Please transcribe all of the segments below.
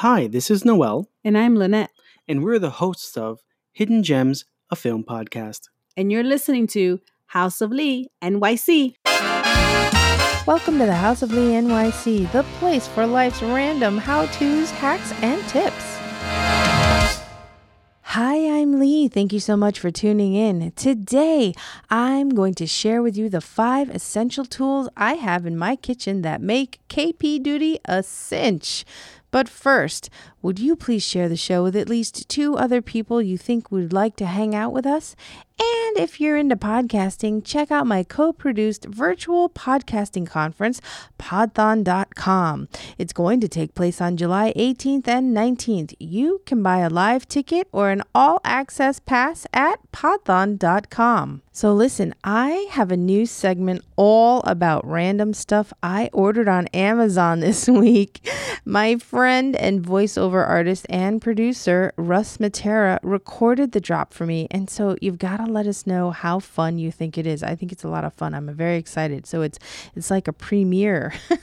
Hi, this is Noel, And I'm Lynette, and we're the hosts of Hidden Gems, a film podcast. and you're listening to House of Lee NYC. Welcome to the House of Lee NYC, the place for life's random how to's, hacks, and tips. Hi, I'm Lee. Thank you so much for tuning in. Today, I'm going to share with you the five essential tools I have in my kitchen that make KP duty a cinch. But first, would you please share the show with at least two other people you think would like to hang out with us? And if you're into podcasting, check out my co produced virtual podcasting conference, podthon.com. It's going to take place on July 18th and 19th. You can buy a live ticket or an all access pass at podthon.com. So, listen, I have a new segment all about random stuff I ordered on Amazon this week. My friend and voiceover artist and producer, Russ Matera, recorded the drop for me. And so, you've got to let us know how fun you think it is. I think it's a lot of fun. I'm very excited. So, it's, it's like a premiere.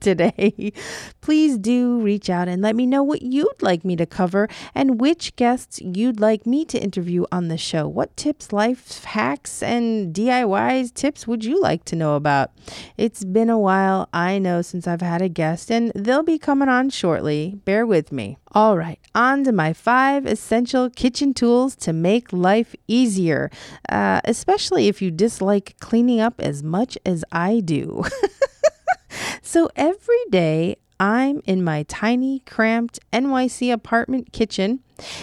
today. Please do reach out and let me know what you'd like me to cover and which guests you'd like me to interview on the show. What tips, life hacks, and DIYs tips would you like to know about? It's been a while, I know, since I've had a guest, and they'll be coming on shortly. Bear with me. All right, on to my five essential kitchen tools to make life easier, uh, especially if you dislike cleaning up as much as I do. So every day I'm in my tiny, cramped NYC apartment kitchen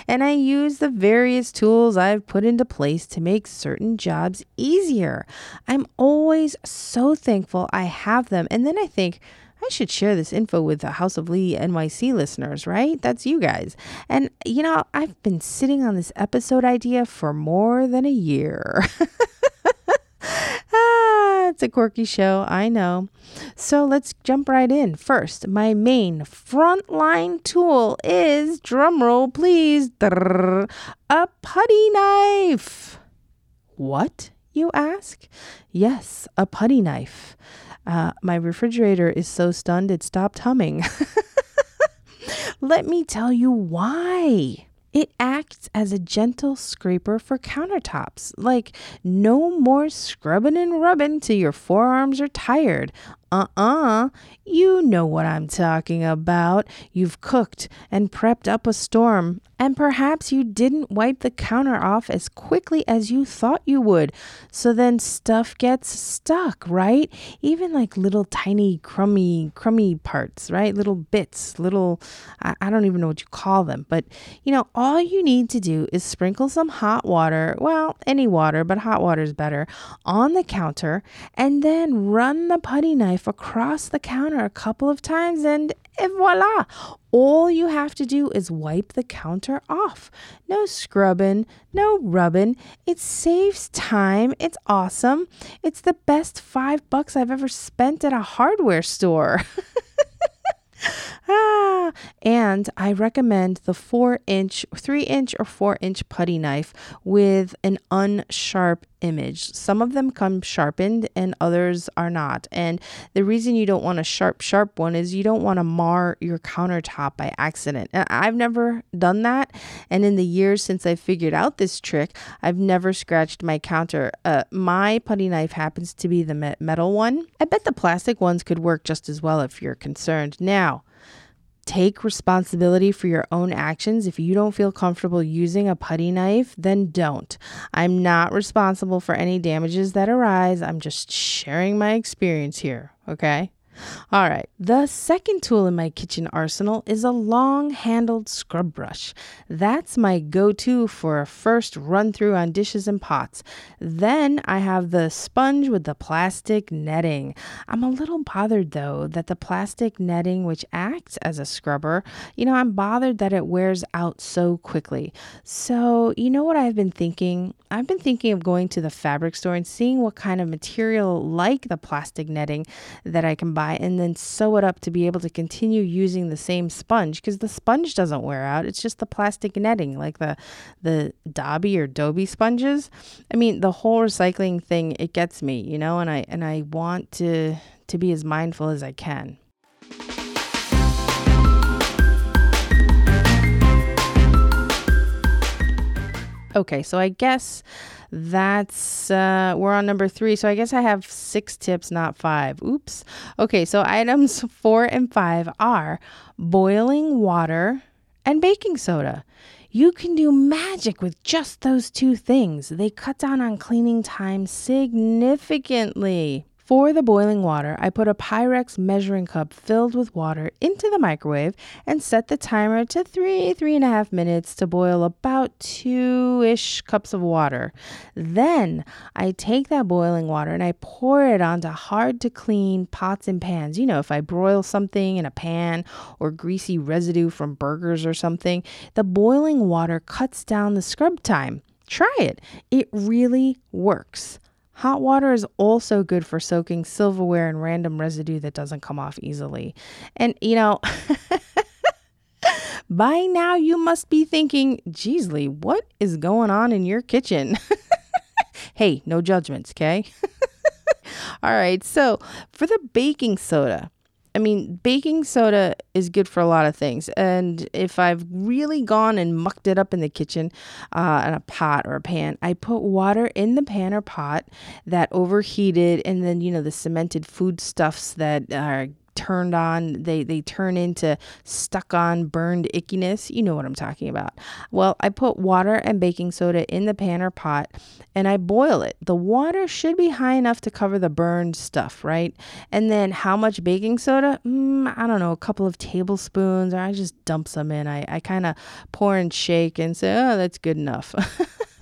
and I use the various tools I've put into place to make certain jobs easier. I'm always so thankful I have them. And then I think, I should share this info with the House of Lee NYC listeners, right? That's you guys. And, you know, I've been sitting on this episode idea for more than a year. ah, it's a quirky show, I know. So let's jump right in. First, my main frontline tool is, drumroll please, a putty knife. What, you ask? Yes, a putty knife. Uh, my refrigerator is so stunned it stopped humming. Let me tell you why. It acts as a gentle scraper for countertops. Like, no more scrubbing and rubbing till your forearms are tired. Uh uh You know what I'm talking about. You've cooked and prepped up a storm, and perhaps you didn't wipe the counter off as quickly as you thought you would. So then stuff gets stuck, right? Even like little tiny crummy, crummy parts, right? Little bits, little, I, I don't even know what you call them. But, you know, all you need to do is sprinkle some hot water, well, any water, but hot water is better, on the counter, and then run the putty knife across the counter a couple of times, and voila! All you have to do is wipe the counter off. No scrubbing, no rubbing. It saves time. It's awesome. It's the best five bucks I've ever spent at a hardware store. ah, and I recommend the four inch, three inch, or four inch putty knife with an unsharp image. Some of them come sharpened and others are not. And the reason you don't want a sharp, sharp one is you don't want to mar your countertop by accident. And I've never done that. And in the years since I figured out this trick, I've never scratched my counter. Uh, my putty knife happens to be the metal one. I bet the plastic ones could work just as well if you're concerned. Now, take responsibility for your own actions. If you don't feel comfortable using a putty knife, then don't. I'm not responsible for any damages that arise. I'm just sharing my experience here, okay? All right. The second tool in my kitchen arsenal is a long handled scrub brush. That's my go to for a first run through on dishes and pots. Then I have the sponge with the plastic netting. I'm a little bothered though that the plastic netting, which acts as a scrubber, you know, I'm bothered that it wears out so quickly. So, you know what I've been thinking? I've been thinking of going to the fabric store and seeing what kind of material like the plastic netting that I can buy and then sew it up to be able to continue using the same sponge because the sponge doesn't wear out. It's just the plastic netting, like the the Dobby or Dobie sponges. I mean, the whole recycling thing it gets me, you know, and I and I want to to be as mindful as I can. Okay, so I guess that's uh, we're on number three. So I guess I have six tips, not five. Oops. Okay, so items four and five are boiling water and baking soda. You can do magic with just those two things. They cut down on cleaning time significantly. For the boiling water, I put a Pyrex measuring cup filled with water into the microwave and set the timer to three, three and a half minutes to boil about two ish cups of water. Then I take that boiling water and I pour it onto hard to clean pots and pans. You know, if I broil something in a pan or greasy residue from burgers or something, the boiling water cuts down the scrub time. Try it, it really works. Hot water is also good for soaking silverware and random residue that doesn't come off easily. And, you know, by now you must be thinking, geez, Lee, what is going on in your kitchen? hey, no judgments, okay? All right, so for the baking soda, I mean, baking soda is good for a lot of things. And if I've really gone and mucked it up in the kitchen uh, in a pot or a pan, I put water in the pan or pot that overheated, and then, you know, the cemented foodstuffs that are turned on, they, they turn into stuck on burned ickiness. You know what I'm talking about. Well, I put water and baking soda in the pan or pot and I boil it. The water should be high enough to cover the burned stuff, right? And then how much baking soda? Mm, I don't know, a couple of tablespoons, or I just dump some in. I, I kind of pour and shake and say, oh, that's good enough.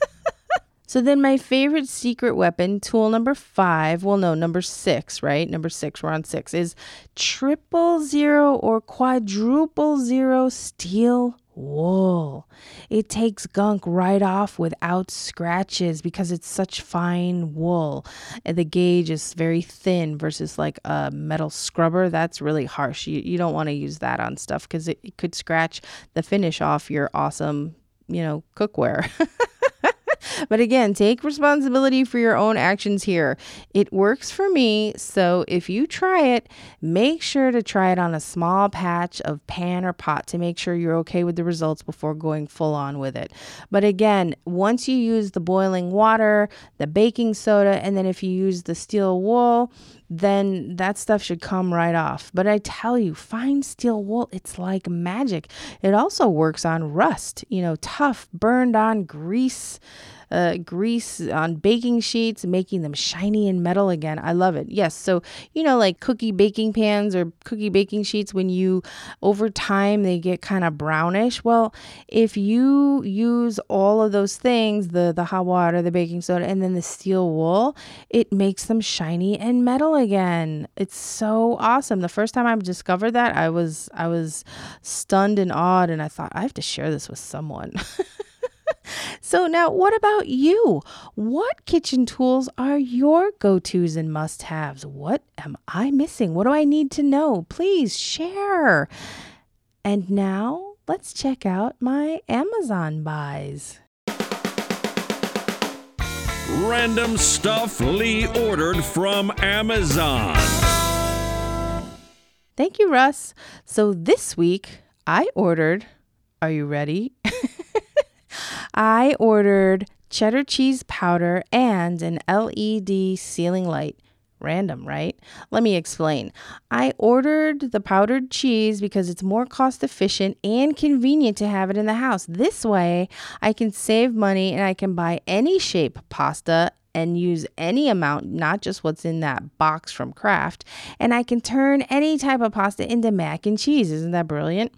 So then my favorite secret weapon, tool number five, well, no, number six, right? Number six, we're on six, is triple zero or quadruple zero steel wool. It takes gunk right off without scratches because it's such fine wool. And the gauge is very thin versus like a metal scrubber. That's really harsh. You, you don't want to use that on stuff because it, it could scratch the finish off your awesome, you know, cookware. but again, take responsibility for your own actions here. It works for me, so if you try it, make sure to try it on a small patch of pan or pot to make sure you're okay with the results before going full on with it. But again, once you use the boiling water, the baking soda, and then if you use the steel wool, then that stuff should come right off. But I tell you, fine steel wool, it's like magic. It also works on rust, you know, tough, burned on grease uh, grease on baking sheets, making them shiny and metal again. I love it. Yes. So, you know, like cookie baking pans or cookie baking sheets, when you over time they get kind of brownish. Well, if you use all of those things the, the hot water, the baking soda, and then the steel wool, it makes them shiny and metal again. It's so awesome. The first time I discovered that, I was I was stunned and awed and I thought I have to share this with someone. so, now what about you? What kitchen tools are your go tos and must haves? What am I missing? What do I need to know? Please share. And now let's check out my Amazon buys. Random stuff Ordered from Amazon. Thank you, Russ. So this week I ordered, are you ready? I ordered cheddar cheese powder and an LED ceiling light. Random, right? Let me explain. I ordered the powdered cheese because it's more cost efficient and convenient to have it in the house. This way, I can save money and I can buy any shape pasta and use any amount, not just what's in that box from Kraft. And I can turn any type of pasta into mac and cheese. Isn't that brilliant?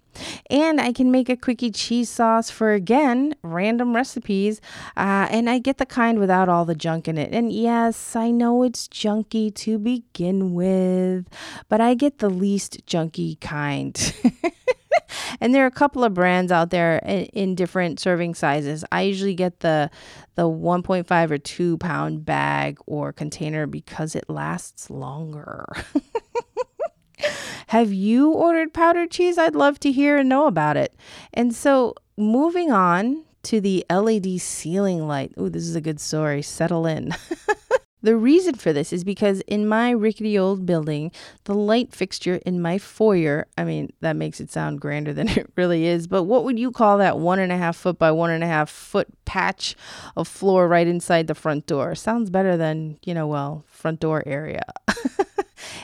And I can make a quickie cheese sauce for again random recipes. Uh, and I get the kind without all the junk in it. And yes, I know it's junky to begin with, but I get the least junky kind. and there are a couple of brands out there in, in, different serving sizes. I usually get the the 1.5 or 2 pound bag or container because it lasts longer. Have you ordered powdered cheese? I'd love to hear and know about it. And so, moving on to the LED ceiling light. Oh, this is a good story. Settle in. The reason for this is because in my rickety old building, the light fixture in my foyer, I mean, that makes it sound grander than it really is, but what would you call that one and a half foot by one and a half foot patch of floor right inside the front door? Sounds better than, you know, well, front door area.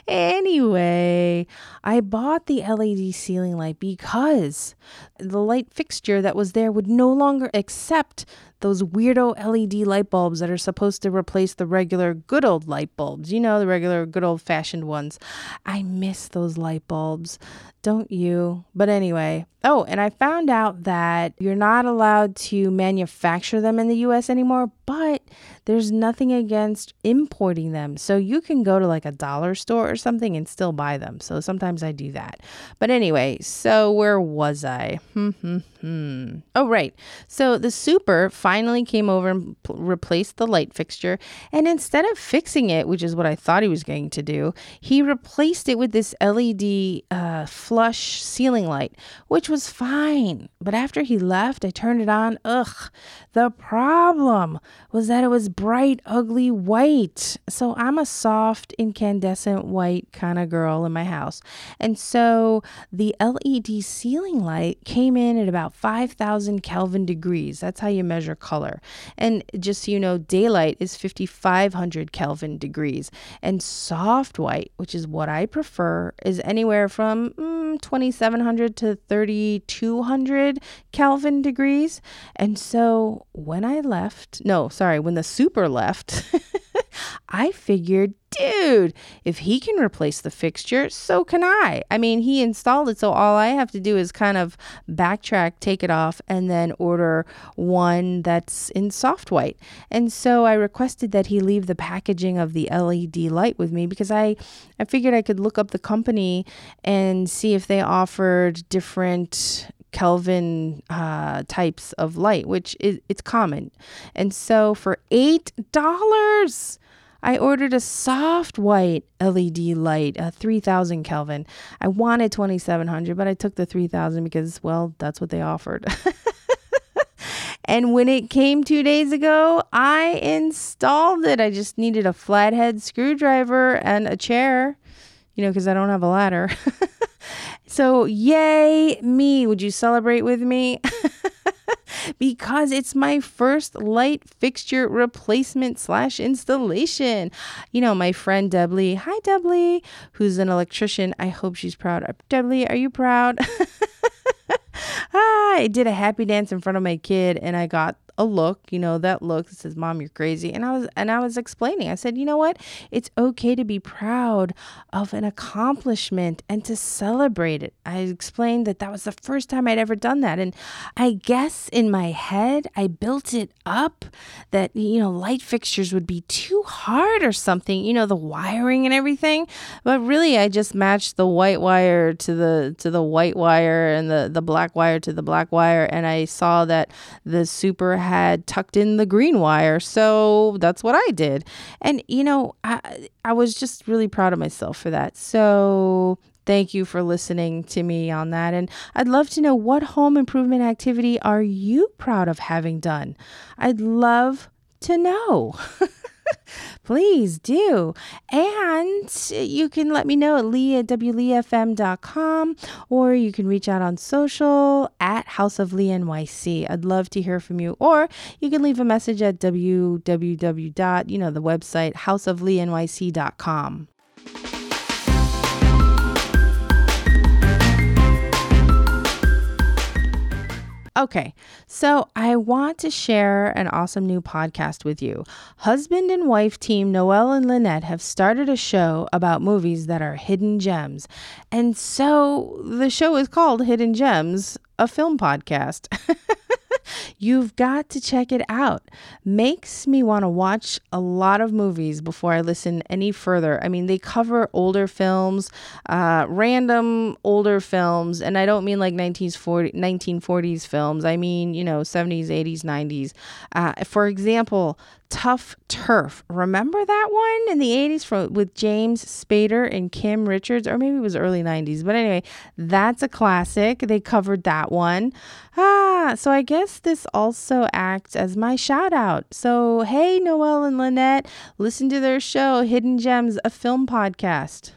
Anyway, I bought the LED ceiling light because the light fixture that was there would no longer accept those weirdo LED light bulbs that are supposed to replace the regular good old light bulbs. You know, the regular good old fashioned ones. I miss those light bulbs. Don't you? But anyway, oh, and I found out that you're not allowed to manufacture them in the US anymore, but there's nothing against importing them. So you can go to like a dollar store or something and still buy them. So sometimes I do that. But anyway, so where was I? Hmm, hmm, hmm. Hmm. Oh, right. So the super finally came over and p- replaced the light fixture. And instead of fixing it, which is what I thought he was going to do, he replaced it with this LED uh, flush ceiling light, which was fine. But after he left, I turned it on. Ugh. The problem was that it was bright, ugly white. So I'm a soft, incandescent white kind of girl in my house. And so the LED ceiling light came in at about 5,000 Kelvin degrees. That's how you measure color. And just so you know, daylight is 5,500 Kelvin degrees. And soft white, which is what I prefer, is anywhere from mm, 2,700 to 3,200 Kelvin degrees. And so when I left, no, sorry, when the super left, I figured, dude, if he can replace the fixture, so can I. I mean, he installed it, so all I have to do is kind of backtrack, take it off, and then order one that's in soft white. And so I requested that he leave the packaging of the LED light with me because I, I figured I could look up the company and see if they offered different Kelvin uh, types of light, which is it's common. And so for eight dollars, I ordered a soft white LED light, a 3000 Kelvin. I wanted 2700, but I took the 3000 because, well, that's what they offered. and when it came two days ago, I installed it. I just needed a flathead screwdriver and a chair, you know, because I don't have a ladder. so, yay, me. Would you celebrate with me? because it's my first light fixture replacement slash installation. You know, my friend Debly, hi Debly, who's an electrician. I hope she's proud. Debly, are you proud? I did a happy dance in front of my kid and I got a look, you know, that look that says, Mom, you're crazy. And I was and I was explaining. I said, you know what? It's okay to be proud of an accomplishment and to celebrate it. I explained that that was the first time I'd ever done that. And I guess in my head, I built it up that, you know, light fixtures would be too hard or something, you know, the wiring and everything. But really I just matched the white wire to the to the white wire and the, the black wire to the black wire. And I saw that the super had tucked in the green wire. So that's what I did. And, you know, I, I was just really proud of myself for that. So thank you for listening to me on that. And I'd love to know what home improvement activity are you proud of having done? I'd love to know. Please do. And you can let me know at lee at wleefm.com or you can reach out on social at House of Lee NYC. I'd love to hear from you. Or you can leave a message at www. you know, the website houseofleenyc.com. Okay, so I want to share an awesome new podcast with you. Husband and wife team Noel and Lynette have started a show about movies that are hidden gems. And so the show is called Hidden Gems, a film podcast. You've got to check it out. Makes me want to watch a lot of movies before I listen any further. I mean, they cover older films, uh, random older films, and I don't mean like 1940, 1940s films. I mean, you know, 70s, 80s, 90s. Uh, for example, Tough Turf. Remember that one in the 80s from with James Spader and Kim Richards or maybe it was early 90s. But anyway, that's a classic. They covered that one. Ah, so I guess this also acts as my shout out. So, hey, Noel and Lynette, listen to their show, Hidden Gems, a film podcast.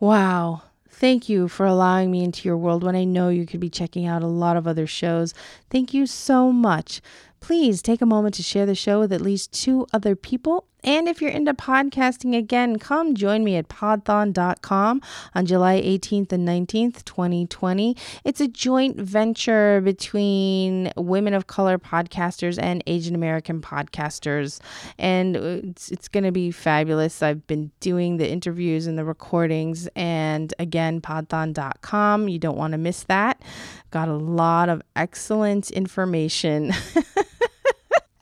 Wow. Thank you for allowing me into your world when I know you could be checking out a lot of other shows. Thank you so much. Please take a moment to share the show with at least two other people. And if you're into podcasting again, come join me at podthon.com on July 18th and 19th, 2020. It's a joint venture between women of color podcasters and Asian American podcasters. And it's, it's going to be fabulous. I've been doing the interviews and the recordings. And again, podthon.com. You don't want to miss that. Got a lot of excellent information.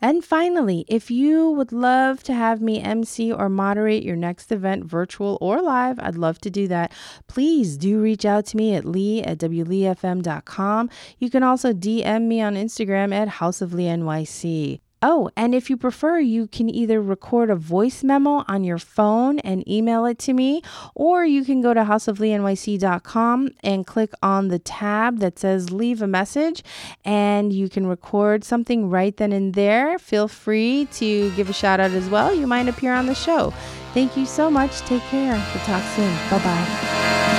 And finally, if you would love to have me MC or moderate your next event, virtual or live, I'd love to do that. Please do reach out to me at lee at wleefm.com. You can also DM me on Instagram at House of Lee NYC. Oh, and if you prefer, you can either record a voice memo on your phone and email it to me, or you can go to houseofleenyc.com and click on the tab that says leave a message, and you can record something right then and there. Feel free to give a shout out as well. You might appear on the show. Thank you so much. Take care. We'll talk soon. Bye bye.